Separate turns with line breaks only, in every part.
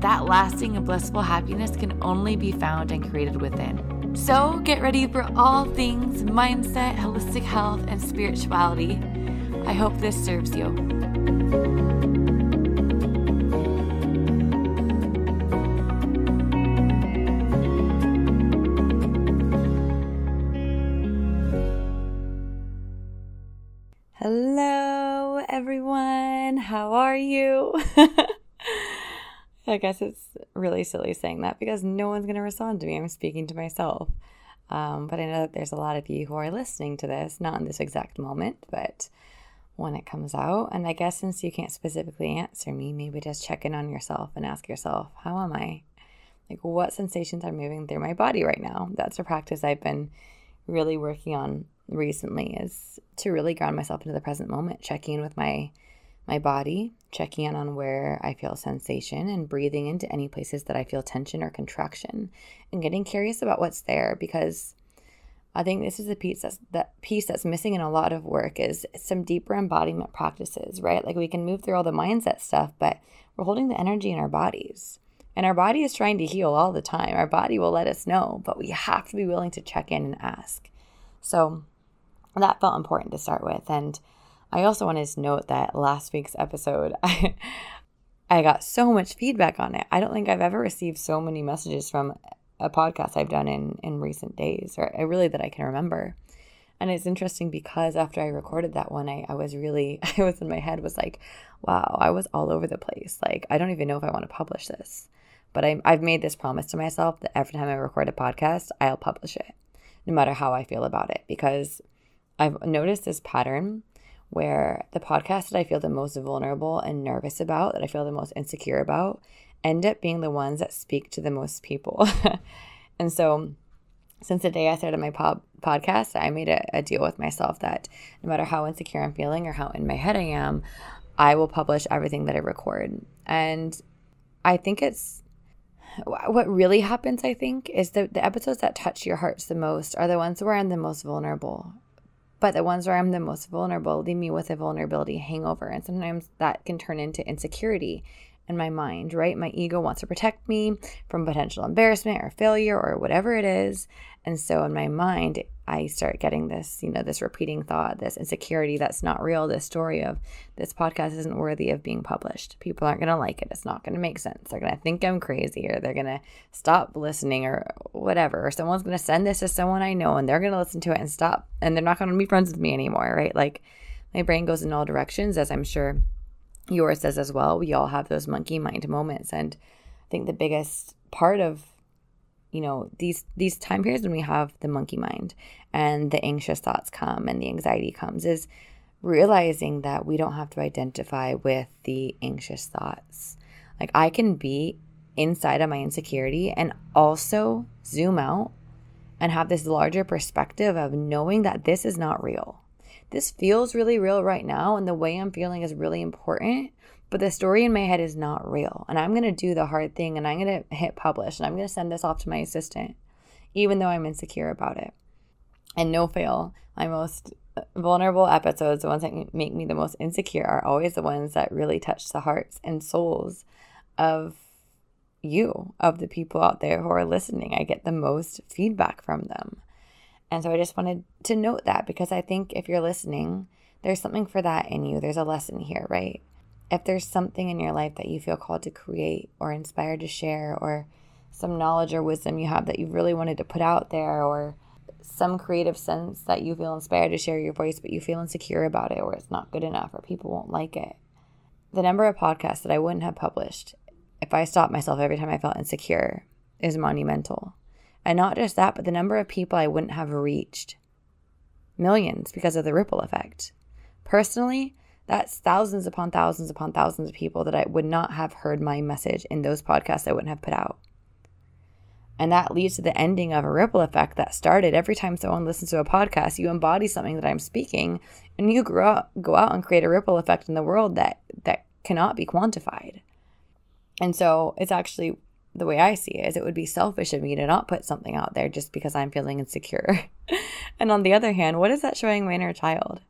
that lasting and blissful happiness can only be found and created within. So get ready for all things mindset, holistic health, and spirituality. I hope this serves you. Hello, everyone. How are you? I guess it's really silly saying that because no one's going to respond to me. I'm speaking to myself. Um, but I know that there's a lot of you who are listening to this, not in this exact moment, but when it comes out. And I guess since you can't specifically answer me, maybe just check in on yourself and ask yourself, how am I? Like, what sensations are moving through my body right now? That's a practice I've been really working on recently is to really ground myself into the present moment, checking in with my my body, checking in on where I feel sensation and breathing into any places that I feel tension or contraction and getting curious about what's there because I think this is the piece that's that piece that's missing in a lot of work is some deeper embodiment practices, right? Like we can move through all the mindset stuff, but we're holding the energy in our bodies. And our body is trying to heal all the time. Our body will let us know, but we have to be willing to check in and ask. So that felt important to start with. And I also wanted to note that last week's episode, I, I got so much feedback on it. I don't think I've ever received so many messages from a podcast I've done in, in recent days, or uh, really that I can remember. And it's interesting because after I recorded that one, I, I was really, I was in my head, was like, wow, I was all over the place. Like, I don't even know if I want to publish this. But I, I've made this promise to myself that every time I record a podcast, I'll publish it, no matter how I feel about it. Because I've noticed this pattern where the podcasts that I feel the most vulnerable and nervous about, that I feel the most insecure about, end up being the ones that speak to the most people. and so, since the day I started my pod- podcast, I made a, a deal with myself that no matter how insecure I'm feeling or how in my head I am, I will publish everything that I record. And I think it's what really happens, I think, is that the episodes that touch your hearts the most are the ones where I'm the most vulnerable but the ones where I'm the most vulnerable leave me with a vulnerability hangover. And sometimes that can turn into insecurity in my mind, right? My ego wants to protect me from potential embarrassment or failure or whatever it is. And so in my mind, I start getting this, you know, this repeating thought, this insecurity that's not real, this story of this podcast isn't worthy of being published. People aren't going to like it. It's not going to make sense. They're going to think I'm crazy or they're going to stop listening or whatever. Or someone's going to send this to someone I know and they're going to listen to it and stop and they're not going to be friends with me anymore, right? Like my brain goes in all directions, as I'm sure yours does as well. We all have those monkey mind moments. And I think the biggest part of you know these these time periods when we have the monkey mind and the anxious thoughts come and the anxiety comes is realizing that we don't have to identify with the anxious thoughts like i can be inside of my insecurity and also zoom out and have this larger perspective of knowing that this is not real this feels really real right now and the way i'm feeling is really important but the story in my head is not real. And I'm going to do the hard thing and I'm going to hit publish and I'm going to send this off to my assistant, even though I'm insecure about it. And no fail, my most vulnerable episodes, the ones that make me the most insecure, are always the ones that really touch the hearts and souls of you, of the people out there who are listening. I get the most feedback from them. And so I just wanted to note that because I think if you're listening, there's something for that in you. There's a lesson here, right? if there's something in your life that you feel called to create or inspired to share, or some knowledge or wisdom you have that you really wanted to put out there, or some creative sense that you feel inspired to share your voice, but you feel insecure about it, or it's not good enough, or people won't like it. The number of podcasts that I wouldn't have published if I stopped myself every time I felt insecure is monumental. And not just that, but the number of people I wouldn't have reached millions because of the ripple effect. Personally, that's thousands upon thousands upon thousands of people that I would not have heard my message in those podcasts I wouldn't have put out. And that leads to the ending of a ripple effect that started every time someone listens to a podcast, you embody something that I'm speaking, and you grow go out and create a ripple effect in the world that that cannot be quantified. And so it's actually the way I see it is it would be selfish of me to not put something out there just because I'm feeling insecure. and on the other hand, what is that showing my inner child?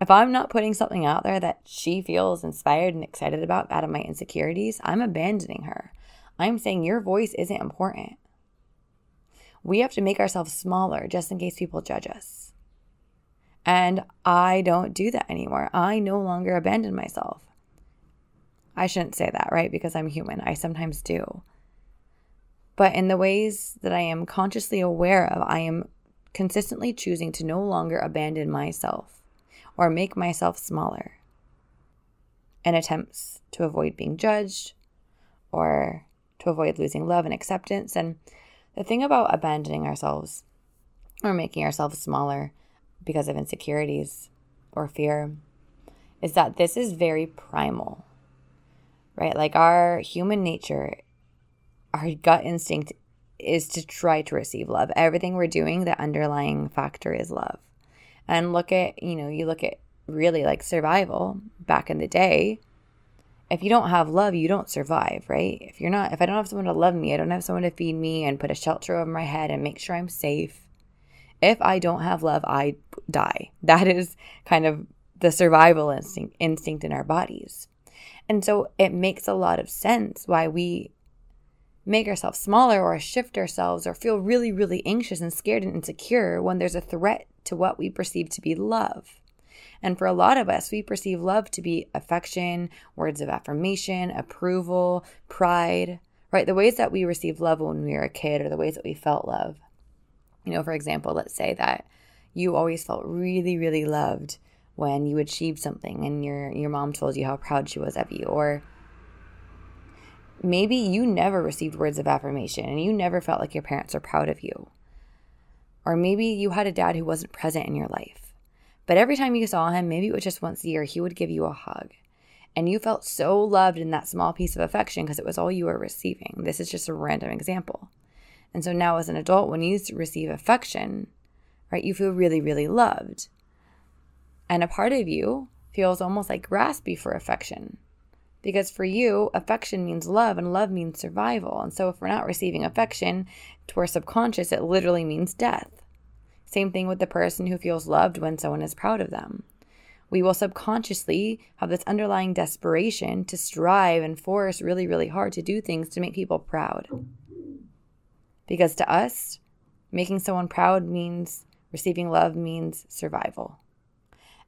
If I'm not putting something out there that she feels inspired and excited about out of my insecurities, I'm abandoning her. I'm saying your voice isn't important. We have to make ourselves smaller just in case people judge us. And I don't do that anymore. I no longer abandon myself. I shouldn't say that, right? Because I'm human. I sometimes do. But in the ways that I am consciously aware of, I am consistently choosing to no longer abandon myself or make myself smaller in attempts to avoid being judged or to avoid losing love and acceptance. And the thing about abandoning ourselves or making ourselves smaller because of insecurities or fear is that this is very primal right? Like our human nature, our gut instinct is to try to receive love. Everything we're doing, the underlying factor is love. And look at, you know, you look at really like survival back in the day. If you don't have love, you don't survive, right? If you're not, if I don't have someone to love me, I don't have someone to feed me and put a shelter over my head and make sure I'm safe. If I don't have love, I die. That is kind of the survival instinct instinct in our bodies. And so it makes a lot of sense why we make ourselves smaller or shift ourselves or feel really, really anxious and scared and insecure when there's a threat to what we perceive to be love. And for a lot of us, we perceive love to be affection, words of affirmation, approval, pride, right? The ways that we receive love when we were a kid or the ways that we felt love. You know, for example, let's say that you always felt really, really loved when you achieved something and your your mom told you how proud she was of you. Or maybe you never received words of affirmation and you never felt like your parents are proud of you. Or maybe you had a dad who wasn't present in your life. But every time you saw him maybe it was just once a year he would give you a hug. And you felt so loved in that small piece of affection because it was all you were receiving. This is just a random example. And so now as an adult when you receive affection right you feel really really loved and a part of you feels almost like graspy for affection. Because for you, affection means love and love means survival. And so if we're not receiving affection to our subconscious, it literally means death. Same thing with the person who feels loved when someone is proud of them. We will subconsciously have this underlying desperation to strive and force really, really hard to do things to make people proud. Because to us, making someone proud means receiving love means survival.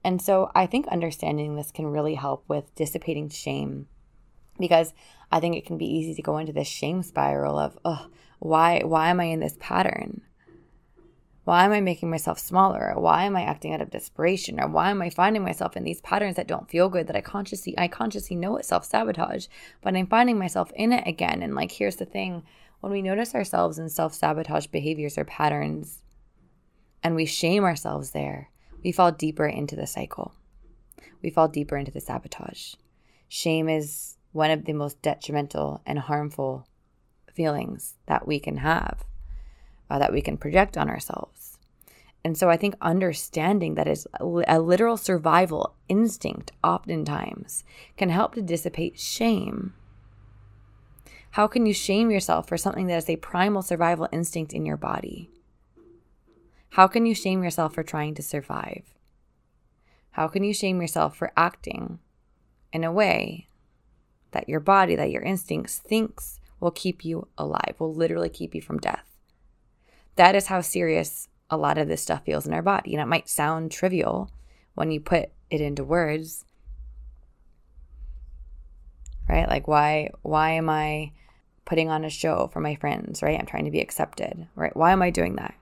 And so I think understanding this can really help with dissipating shame because I think it can be easy to go into this shame spiral of, oh, why why am I in this pattern? Why am I making myself smaller? why am I acting out of desperation? Or why am I finding myself in these patterns that don't feel good that I consciously I consciously know it's self-sabotage, but I'm finding myself in it again. And like here's the thing, when we notice ourselves in self-sabotage behaviors or patterns and we shame ourselves there, we fall deeper into the cycle. We fall deeper into the sabotage. Shame is one of the most detrimental and harmful feelings that we can have, uh, that we can project on ourselves. And so I think understanding that is a literal survival instinct, oftentimes, can help to dissipate shame. How can you shame yourself for something that is a primal survival instinct in your body? How can you shame yourself for trying to survive? How can you shame yourself for acting in a way that your body, that your instincts thinks will keep you alive, will literally keep you from death? That is how serious a lot of this stuff feels in our body. And it might sound trivial when you put it into words. Right? Like why why am I putting on a show for my friends, right? I'm trying to be accepted, right? Why am I doing that?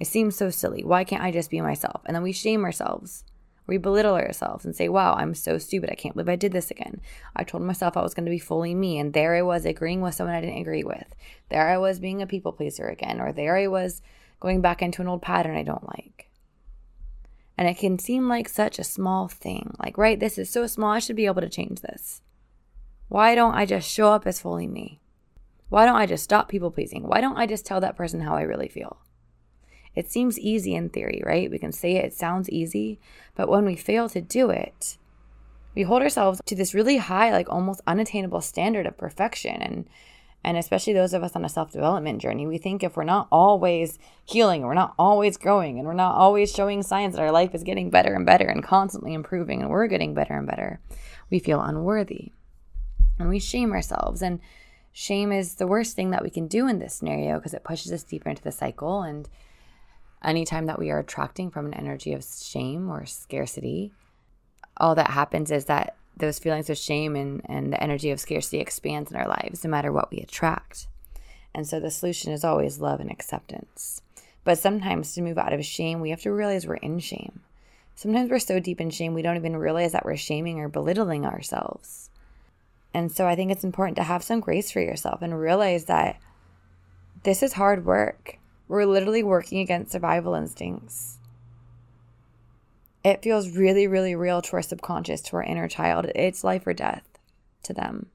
It seems so silly. Why can't I just be myself? And then we shame ourselves. We belittle ourselves and say, wow, I'm so stupid. I can't believe I did this again. I told myself I was going to be fully me. And there I was agreeing with someone I didn't agree with. There I was being a people pleaser again. Or there I was going back into an old pattern I don't like. And it can seem like such a small thing. Like, right, this is so small. I should be able to change this. Why don't I just show up as fully me? Why don't I just stop people pleasing? Why don't I just tell that person how I really feel? It seems easy in theory, right? We can say it, it sounds easy, but when we fail to do it, we hold ourselves to this really high, like almost unattainable standard of perfection. And and especially those of us on a self-development journey, we think if we're not always healing, we're not always growing, and we're not always showing signs that our life is getting better and better and constantly improving and we're getting better and better, we feel unworthy. And we shame ourselves. And shame is the worst thing that we can do in this scenario because it pushes us deeper into the cycle and anytime that we are attracting from an energy of shame or scarcity, all that happens is that those feelings of shame and, and the energy of scarcity expands in our lives no matter what we attract. And so the solution is always love and acceptance. But sometimes to move out of shame, we have to realize we're in shame. Sometimes we're so deep in shame, we don't even realize that we're shaming or belittling ourselves. And so I think it's important to have some grace for yourself and realize that this is hard work. We're literally working against survival instincts. It feels really, really real to our subconscious, to our inner child. It's life or death to them.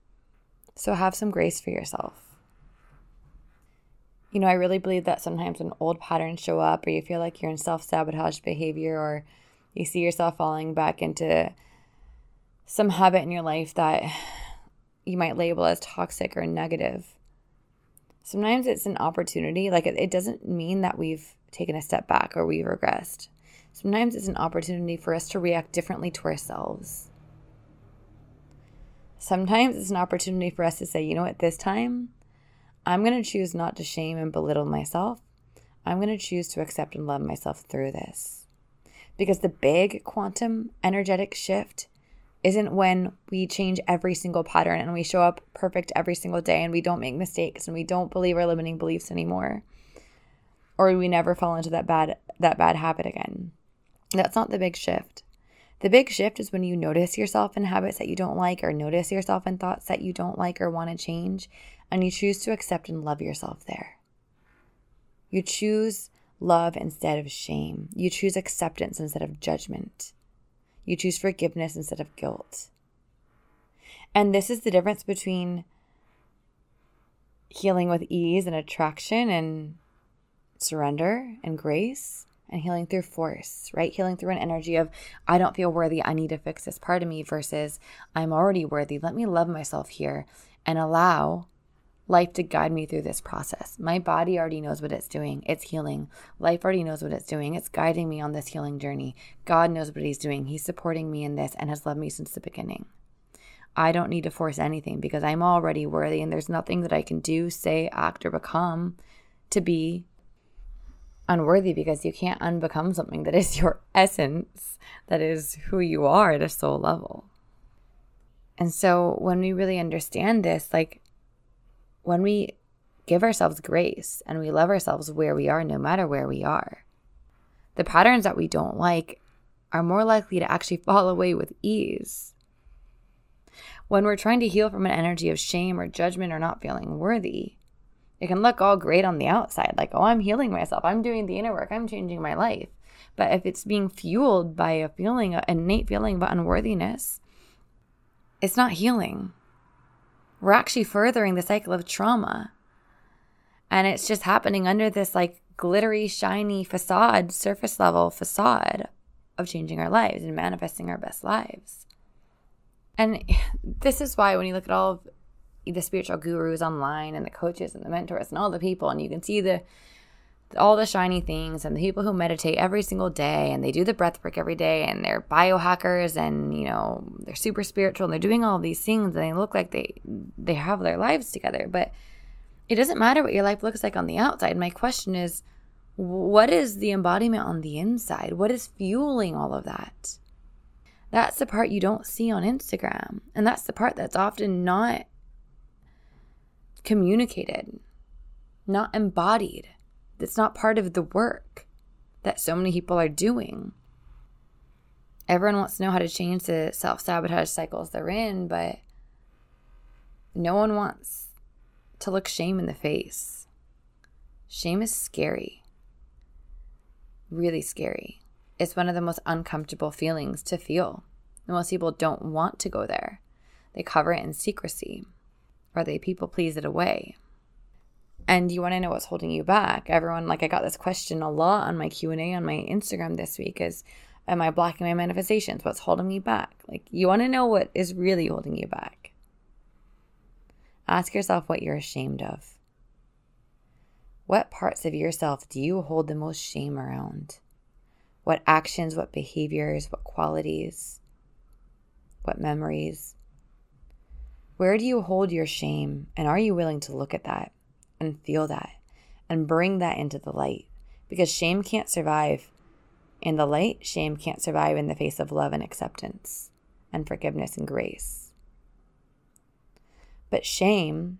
So have some grace for yourself. You know, I really believe that sometimes when old patterns show up, or you feel like you're in self sabotage behavior, or you see yourself falling back into some habit in your life that you might label as toxic or negative, sometimes it's an opportunity. Like it, it doesn't mean that we've taken a step back or we've regressed. Sometimes it's an opportunity for us to react differently to ourselves. Sometimes it's an opportunity for us to say, you know what, this time I'm going to choose not to shame and belittle myself. I'm going to choose to accept and love myself through this. Because the big quantum energetic shift isn't when we change every single pattern and we show up perfect every single day and we don't make mistakes and we don't believe our limiting beliefs anymore or we never fall into that bad that bad habit again. That's not the big shift. The big shift is when you notice yourself in habits that you don't like or notice yourself in thoughts that you don't like or want to change and you choose to accept and love yourself there. You choose love instead of shame. You choose acceptance instead of judgment you choose forgiveness instead of guilt. And this is the difference between healing with ease and attraction and surrender and grace and healing through force, right? Healing through an energy of, I don't feel worthy. I need to fix this part of me versus I'm already worthy. Let me love myself here and allow life to guide me through this process. My body already knows what it's doing. It's healing. Life already knows what it's doing. It's guiding me on this healing journey. God knows what He's doing. He's supporting me in this and has loved me since the beginning. I don't need to force anything because I'm already worthy and there's nothing that I can do, say, act, or become to be unworthy because you can't unbecome something that is your essence, that is who you are at a soul level. And so when we really understand this, like when we give ourselves grace and we love ourselves where we are, no matter where we are, the patterns that we don't like are more likely to actually fall away with ease. When we're trying to heal from an energy of shame or judgment or not feeling worthy, it can look all great on the outside, like, oh, I'm healing myself, I'm doing the inner work, I'm changing my life. But if it's being fueled by a feeling, an innate feeling of unworthiness, it's not healing we're actually furthering the cycle of trauma. And it's just happening under this like glittery, shiny facade, surface level facade of changing our lives and manifesting our best lives. And this is why when you look at all of the spiritual gurus online and the coaches and the mentors and all the people, and you can see the all the shiny things and the people who meditate every single day and they do the breath work every day and they're biohackers and you know they're super spiritual and they're doing all these things and they look like they they have their lives together. But it doesn't matter what your life looks like on the outside. My question is what is the embodiment on the inside? What is fueling all of that? That's the part you don't see on Instagram and that's the part that's often not communicated not embodied that's not part of the work that so many people are doing. Everyone wants to know how to change the self sabotage cycles they're in, but no one wants to look shame in the face. Shame is scary, really scary. It's one of the most uncomfortable feelings to feel. most people don't want to go there. They cover it in secrecy or they people please it away. And you want to know what's holding you back? Everyone like i got this question a lot on my q&a on my instagram this week is am i blocking my manifestations? What's holding me back? Like you want to know what is really holding you back? Ask yourself what you're ashamed of. What parts of yourself do you hold the most shame around? What actions what behaviors what qualities what memories? Where do you hold your shame and are you willing to look at that and feel that and bring that into the light because shame can't survive in the light. Shame can't survive in the face of love and acceptance and forgiveness and grace. But shame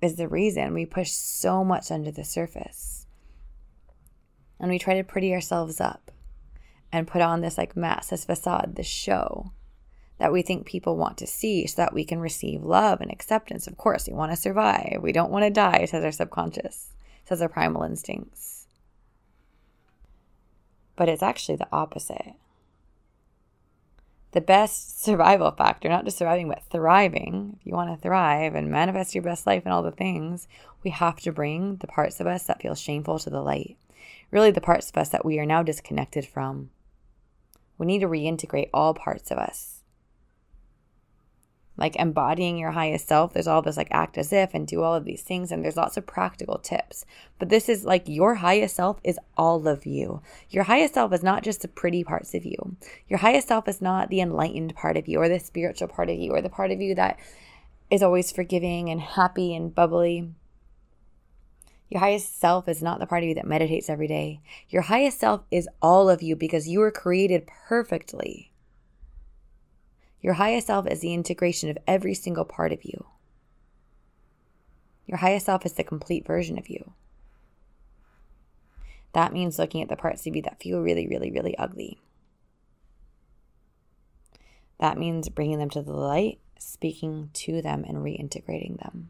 is the reason we push so much under the surface. And we try to pretty ourselves up and put on this like mask, this facade, this show that we think people want to see so that we can receive love and acceptance. Of course, we want to survive. We don't want to die, says our subconscious, says our primal instincts. But it's actually the opposite. The best survival factor, not just surviving, but thriving, if you want to thrive and manifest your best life and all the things, we have to bring the parts of us that feel shameful to the light. Really, the parts of us that we are now disconnected from. We need to reintegrate all parts of us like embodying your highest self. There's all this like act as if and do all of these things, and there's lots of practical tips. But this is like your highest self is all of you. Your highest self is not just the pretty parts of you. Your highest self is not the enlightened part of you or the spiritual part of you or the part of you that is always forgiving and happy and bubbly. Your highest self is not the part of you that meditates every day. Your highest self is all of you because you were created perfectly. Your highest self is the integration of every single part of you. Your highest self is the complete version of you. That means looking at the parts of you that feel really, really, really ugly. That means bringing them to the light, speaking to them, and reintegrating them.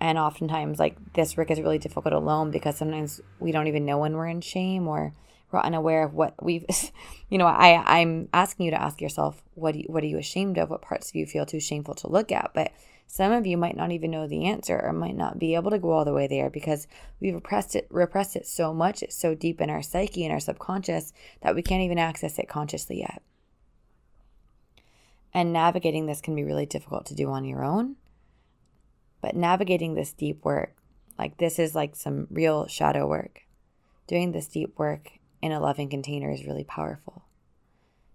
And oftentimes, like this work is really difficult alone because sometimes we don't even know when we're in shame or we're unaware of what we've you know i i'm asking you to ask yourself what you, what are you ashamed of? What parts of you feel too shameful to look at? But some of you might not even know the answer or might not be able to go all the way there because we've repressed it repressed it so much it's so deep in our psyche and our subconscious that we can't even access it consciously yet. And navigating this can be really difficult to do on your own but navigating this deep work like this is like some real shadow work. Doing this deep work in a loving container is really powerful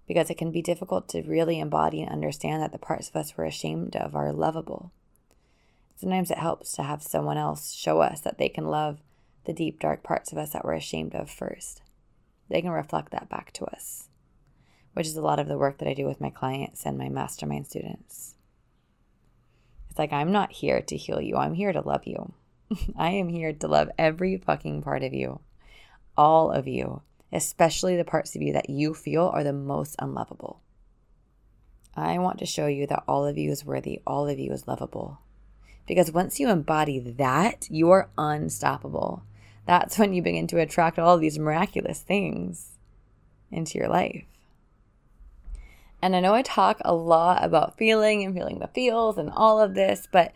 because it can be difficult to really embody and understand that the parts of us we're ashamed of are lovable. Sometimes it helps to have someone else show us that they can love the deep, dark parts of us that we're ashamed of first. They can reflect that back to us, which is a lot of the work that I do with my clients and my mastermind students. It's like, I'm not here to heal you, I'm here to love you. I am here to love every fucking part of you, all of you especially the parts of you that you feel are the most unlovable. I want to show you that all of you is worthy, all of you is lovable. Because once you embody that, you are unstoppable. That's when you begin to attract all these miraculous things into your life. And I know I talk a lot about feeling and feeling the feels and all of this, but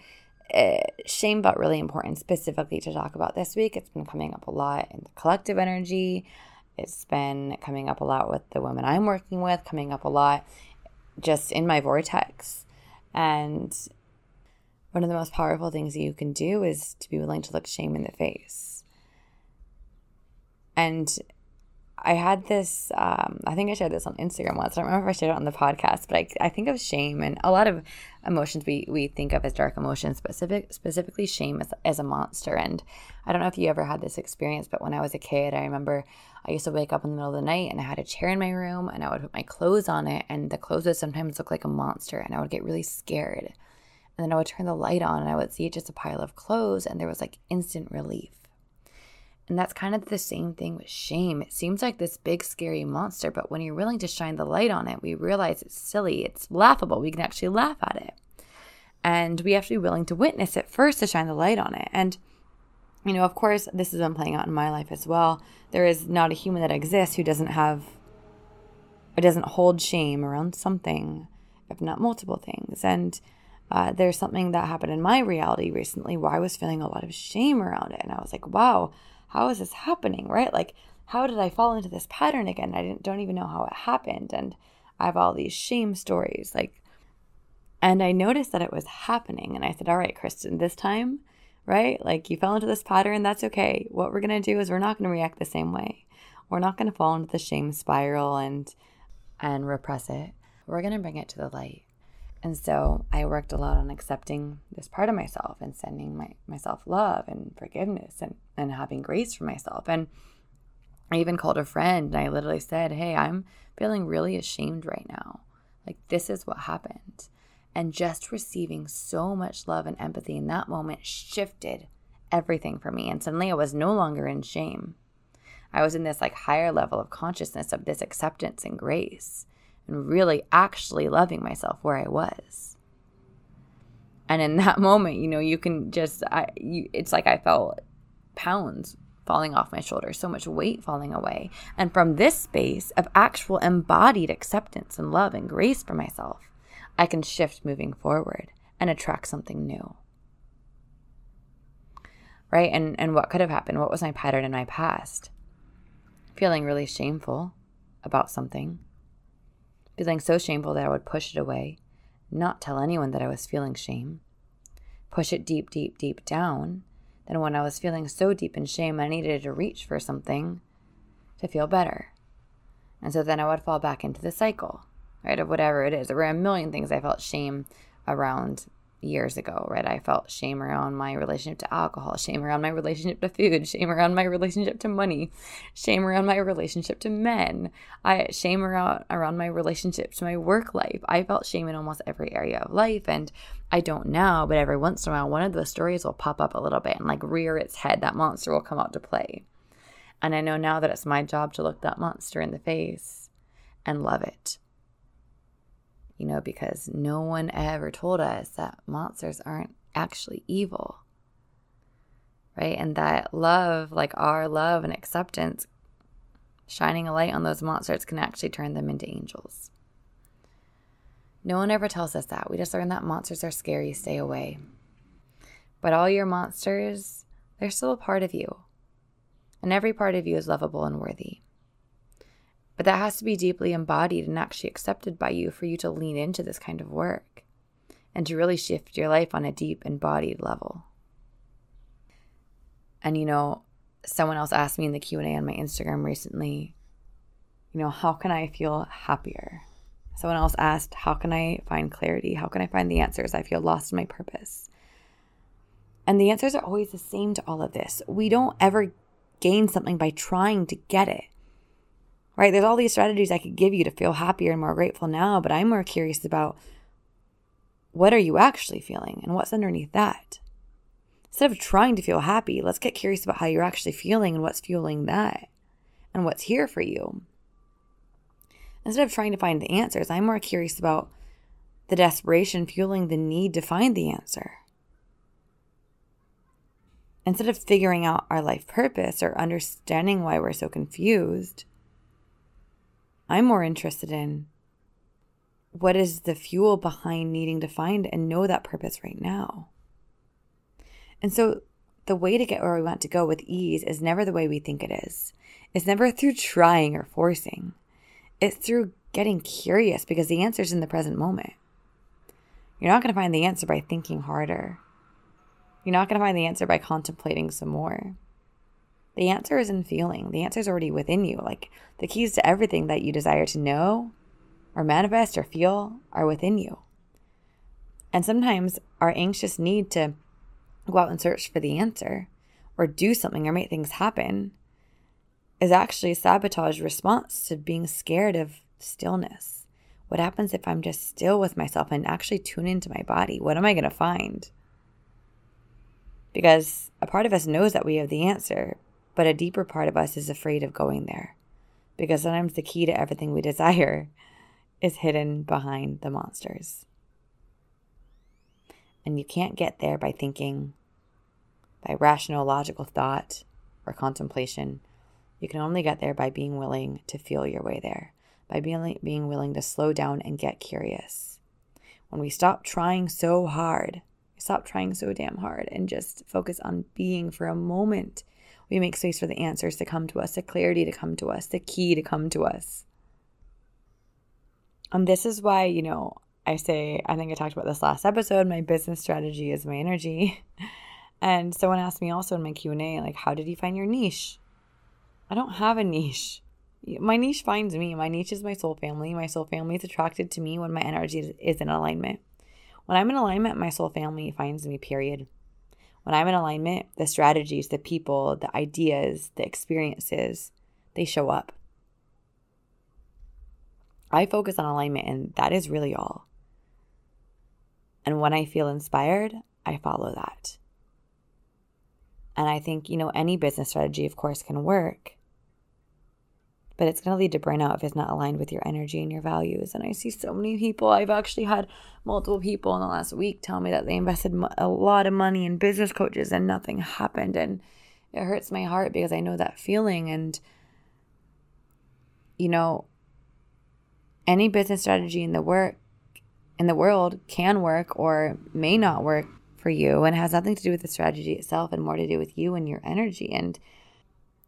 uh, shame felt really important specifically to talk about this week. It's been coming up a lot in the collective energy. It's been coming up a lot with the women I'm working with, coming up a lot just in my vortex. And one of the most powerful things that you can do is to be willing to look shame in the face. And I had this, um, I think I shared this on Instagram once. I don't remember if I shared it on the podcast, but I, I think of shame and a lot of emotions we, we think of as dark emotions, specific, specifically shame as, as a monster. And I don't know if you ever had this experience, but when I was a kid, I remember I used to wake up in the middle of the night and I had a chair in my room and I would put my clothes on it, and the clothes would sometimes look like a monster, and I would get really scared. And then I would turn the light on and I would see just a pile of clothes, and there was like instant relief. And that's kind of the same thing with shame. It seems like this big, scary monster, but when you're willing to shine the light on it, we realize it's silly, it's laughable. We can actually laugh at it. And we have to be willing to witness it first to shine the light on it. And, you know, of course, this has been playing out in my life as well. There is not a human that exists who doesn't have, or doesn't hold shame around something, if not multiple things. And uh, there's something that happened in my reality recently where I was feeling a lot of shame around it. And I was like, wow, how is this happening? Right? Like, how did I fall into this pattern again? I didn't, don't even know how it happened. And I have all these shame stories. Like, and I noticed that it was happening. And I said, all right, Kristen, this time, right? Like, you fell into this pattern. That's okay. What we're going to do is we're not going to react the same way. We're not going to fall into the shame spiral and, and repress it. We're going to bring it to the light and so I worked a lot on accepting this part of myself and sending my, myself love and forgiveness and, and having grace for myself. And I even called a friend and I literally said, Hey, I'm feeling really ashamed right now. Like, this is what happened. And just receiving so much love and empathy in that moment shifted everything for me. And suddenly I was no longer in shame. I was in this like higher level of consciousness of this acceptance and grace and really actually loving myself where I was. And in that moment, you know, you can just, I, you, it's like I felt pounds falling off my shoulders, so much weight falling away. And from this space of actual embodied acceptance and love and grace for myself, I can shift moving forward and attract something new. Right? And and what could have happened? What was my pattern in my past? Feeling really shameful about something, feeling so shameful that I would push it away, not tell anyone that I was feeling shame, push it deep, deep, deep down. Then, when I was feeling so deep in shame, I needed to reach for something to feel better. And so then I would fall back into the cycle, right, of whatever it is. There were a million things I felt shame around years ago, right? I felt shame around my relationship to alcohol, shame around my relationship to food, shame around my relationship to money, shame around my relationship to men. I shame around around my relationship to my work life. I felt shame in almost every area of life and I don't now, but every once in a while one of those stories will pop up a little bit and like rear its head. That monster will come out to play. And I know now that it's my job to look that monster in the face and love it you know, because no one ever told us that monsters aren't actually evil. Right? And that love, like our love and acceptance, shining a light on those monsters can actually turn them into angels. No one ever tells us that. We just learn that monsters are scary, stay away. But all your monsters, they're still a part of you. And every part of you is lovable and worthy. But that has to be deeply embodied and actually accepted by you for you to lean into this kind of work and to really shift your life on a deep embodied level. And you know, someone else asked me in the Q&A on my Instagram recently, you know, how can I feel happier? Someone else asked, how can I find clarity? How can I find the answers? I feel lost in my purpose. And the answers are always the same to all of this. We don't ever gain something by trying to get it right? There's all these strategies I could give you to feel happier and more grateful now, but I'm more curious about what are you actually feeling and what's underneath that. Instead of trying to feel happy, let's get curious about how you're actually feeling and what's fueling that and what's here for you. Instead of trying to find the answers, I'm more curious about the desperation fueling the need to find the answer. Instead of figuring out our life purpose or understanding why we're so confused, I'm more interested in what is the fuel behind needing to find and know that purpose right now. And so the way to get where we want to go with ease is never the way we think it is. It's never through trying or forcing. It's through getting curious because the answer is in the present moment. You're not going to find the answer by thinking harder. You're not going to find the answer by contemplating some more. The answer is in feeling. The answer is already within you. Like the keys to everything that you desire to know or manifest or feel are within you. And sometimes our anxious need to go out and search for the answer or do something or make things happen is actually a sabotage response to being scared of stillness. What happens if I'm just still with myself and actually tune into my body? What am I going to find? Because a part of us knows that we have the answer, but a deeper part of us is afraid of going there because sometimes the key to everything we desire is hidden behind the monsters. And you can't get there by thinking, by rational, logical thought or contemplation. You can only get there by being willing to feel your way there, by being, being willing to slow down and get curious. when we stop trying so hard, stop trying so damn hard and just focus on being for a moment, we make space for the answers to come to us, the clarity to come to us, the key to come to us. And this is why, you know, I say, I think I talked about this last episode, my business strategy is my energy. And someone asked me also in my Q&A like how did you find your niche? I don't have a niche. My niche finds me. My niche is my soul family. My soul family is attracted to me when my energy is in alignment. When I'm in alignment, my soul family finds me, period. When I'm in alignment, the strategies, the people, the ideas, the experiences, they show up. I focus on alignment, and that is really all. And when I feel inspired, I follow that. And I think, you know, any business strategy, of course, can work but it's going to lead to burnout if it's not aligned with your energy and your values. And I see so many people. I've actually had multiple people in the last week tell me that they invested a lot of money in business coaches and nothing happened. And it hurts my heart because I know that feeling. And, you know, any business strategy in the work in the world can work or may not work for you and has nothing to do with the strategy itself and more to do with you and your energy and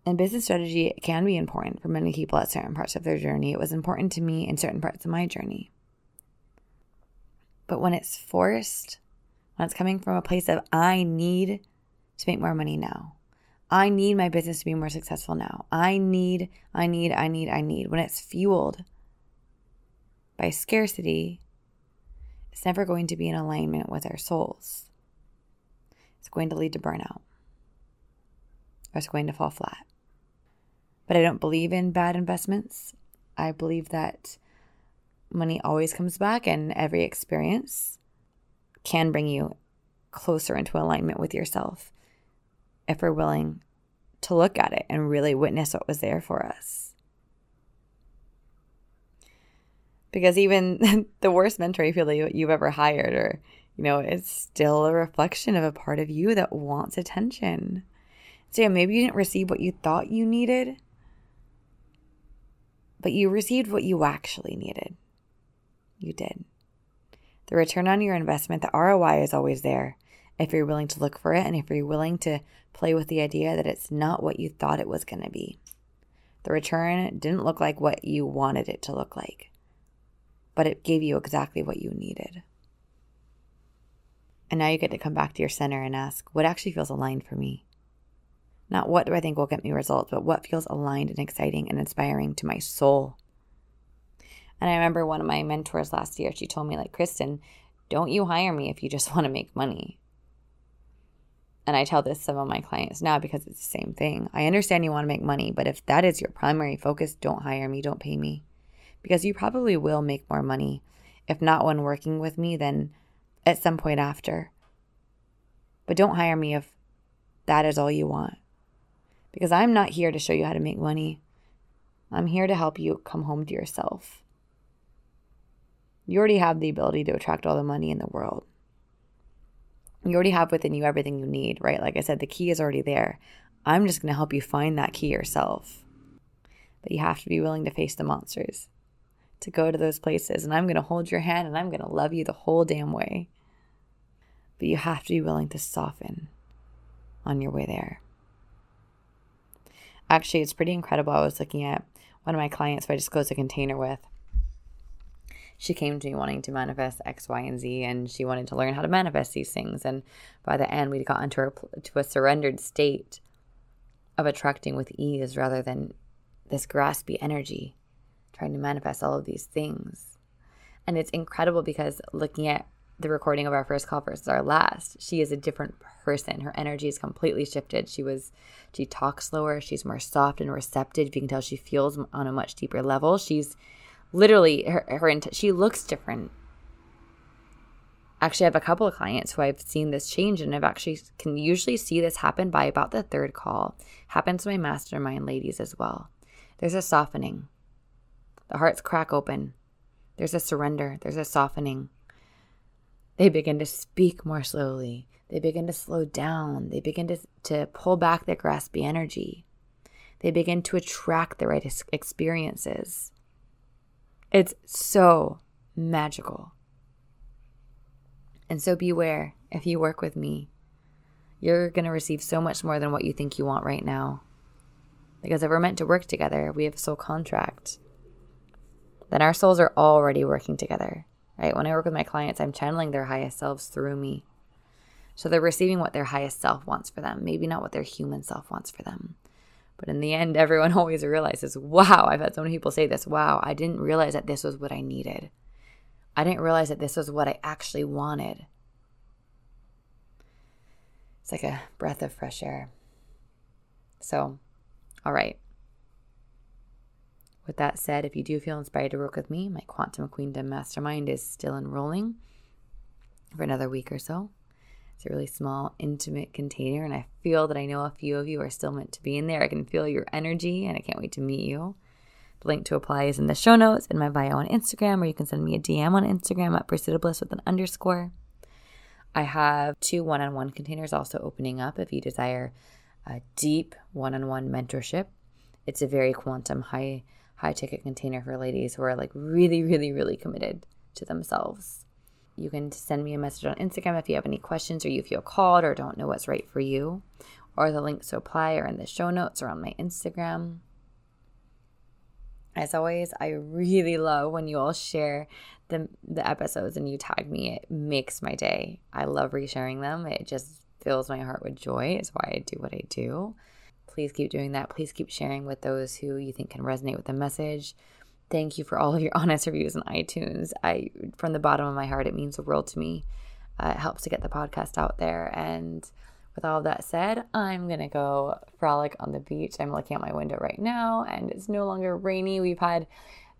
and business strategy can be important for many people at certain parts of their journey. It was important to me in certain parts of my journey. But when it's forced, when it's coming from a place of, I need to make more money now, I need my business to be more successful now, I need, I need, I need, I need, when it's fueled by scarcity, it's never going to be in alignment with our souls. It's going to lead to burnout. It's going to fall flat. But I don't believe in bad investments. I believe that money always comes back, and every experience can bring you closer into alignment with yourself if we're willing to look at it and really witness what was there for us. Because even the worst mentor you feel that you've ever hired, or you know, it's still a reflection of a part of you that wants attention. So yeah, maybe you didn't receive what you thought you needed, but you received what you actually needed. You did. The return on your investment, the ROI is always there if you're willing to look for it and if you're willing to play with the idea that it's not what you thought it was going to be. The return didn't look like what you wanted it to look like, but it gave you exactly what you needed. And now you get to come back to your center and ask, what actually feels aligned for me? Not what do I think will get me results, but what feels aligned and exciting and inspiring to my soul. And I remember one of my mentors last year, she told me, like, Kristen, don't you hire me if you just want to make money. And I tell this some of my clients now because it's the same thing. I understand you want to make money, but if that is your primary focus, don't hire me, don't pay me. Because you probably will make more money. If not when working with me, then at some point after. But don't hire me if that is all you want because I'm not here to show you how to make money. I'm here to help you come home to yourself. You already have the ability to attract all the money in the world. You already have within you everything you need, right? Like I said, the key is already there. I'm just going to help you find that key yourself. But you have to be willing to face the monsters, to go to those places. And I'm going to hold your hand and I'm going to love you the whole damn way. But you have to be willing to soften on your way there. Actually, it's pretty incredible. I was looking at one of my clients who I just closed a container with. She came to me wanting to manifest X, Y, and Z, and she wanted to learn how to manifest these things. And by the end, we got into a, to a surrendered state of attracting with ease rather than this graspy energy trying to manifest all of these things. And it's incredible because looking at the recording of our first call versus our last, she is a different person. Her energy is completely shifted. She was, she talks slower. She's more soft and receptive. You can tell she feels on a much deeper level. She's literally her, her she looks different. Actually, I have a couple of clients who I've seen this change, and I've actually can usually see this happen by about the third call. Happens to my mastermind ladies as well. There's a softening. The hearts crack open. There's a surrender. There's a softening they begin to speak more slowly. They begin to slow down. They begin to, to pull back their graspy energy. They begin to attract the right experiences. It's so magical. And so beware if you work with me, you're going to receive so much more than what you think you want right now. Because if we're meant to work together, we have a soul contract. Then our souls are already working together, right? When I work with my clients, I'm channeling their highest selves through me. So they're receiving what their highest self wants for them, maybe not what their human self wants for them. But in the end, everyone always realizes, wow, I've had so many people say this, wow, I didn't realize that this was what I needed. I didn't realize that this was what I actually wanted. It's like a breath of fresh air. So, all right. With that said, if you do feel inspired to work with me, my Quantum Queendom Mastermind is still enrolling for another week or so. It's a really small, intimate container, and I feel that I know a few of you are still meant to be in there. I can feel your energy, and I can't wait to meet you. The link to apply is in the show notes in my bio on Instagram, or you can send me a DM on Instagram at Pursuit Bliss with an underscore. I have two one on one containers also opening up if you desire a deep one on one mentorship. It's a very quantum high high ticket container for ladies who are like really, really, really committed to themselves. You can send me a message on Instagram if you have any questions or you feel called or don't know what's right for you. Or the links to apply are in the show notes or on my Instagram. As always, I really love when you all share the the episodes and you tag me. It makes my day. I love resharing them. It just fills my heart with joy. It's why I do what I do. Please keep doing that. Please keep sharing with those who you think can resonate with the message. Thank you for all of your honest reviews on iTunes. I from the bottom of my heart, it means the world to me. Uh, it helps to get the podcast out there and with all of that said, I'm to go frolic on the beach. I'm looking out my window right now and it's no longer rainy. We've had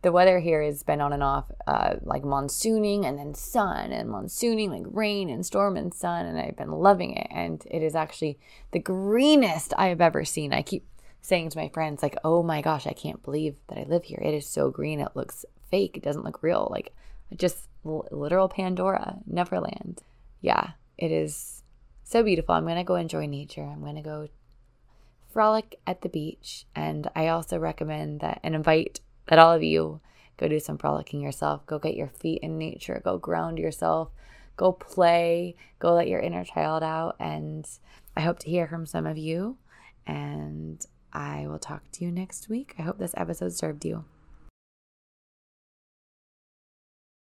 the weather here has been on and off, uh, like monsooning and then sun and monsooning, like rain and storm and sun. And I've been loving it. And it is actually the greenest I have ever seen. I keep saying to my friends, like, oh my gosh, I can't believe that I live here. It is so green. It looks fake. It doesn't look real. Like, just literal Pandora, Neverland. Yeah, it is so beautiful. I'm going to go enjoy nature. I'm going to go frolic at the beach. And I also recommend that and invite that all of you go do some frolicking yourself. Go get your feet in nature. Go ground yourself. Go play. Go let your inner child out. And I hope to hear from some of you. And I will talk to you next week. I hope this episode served you.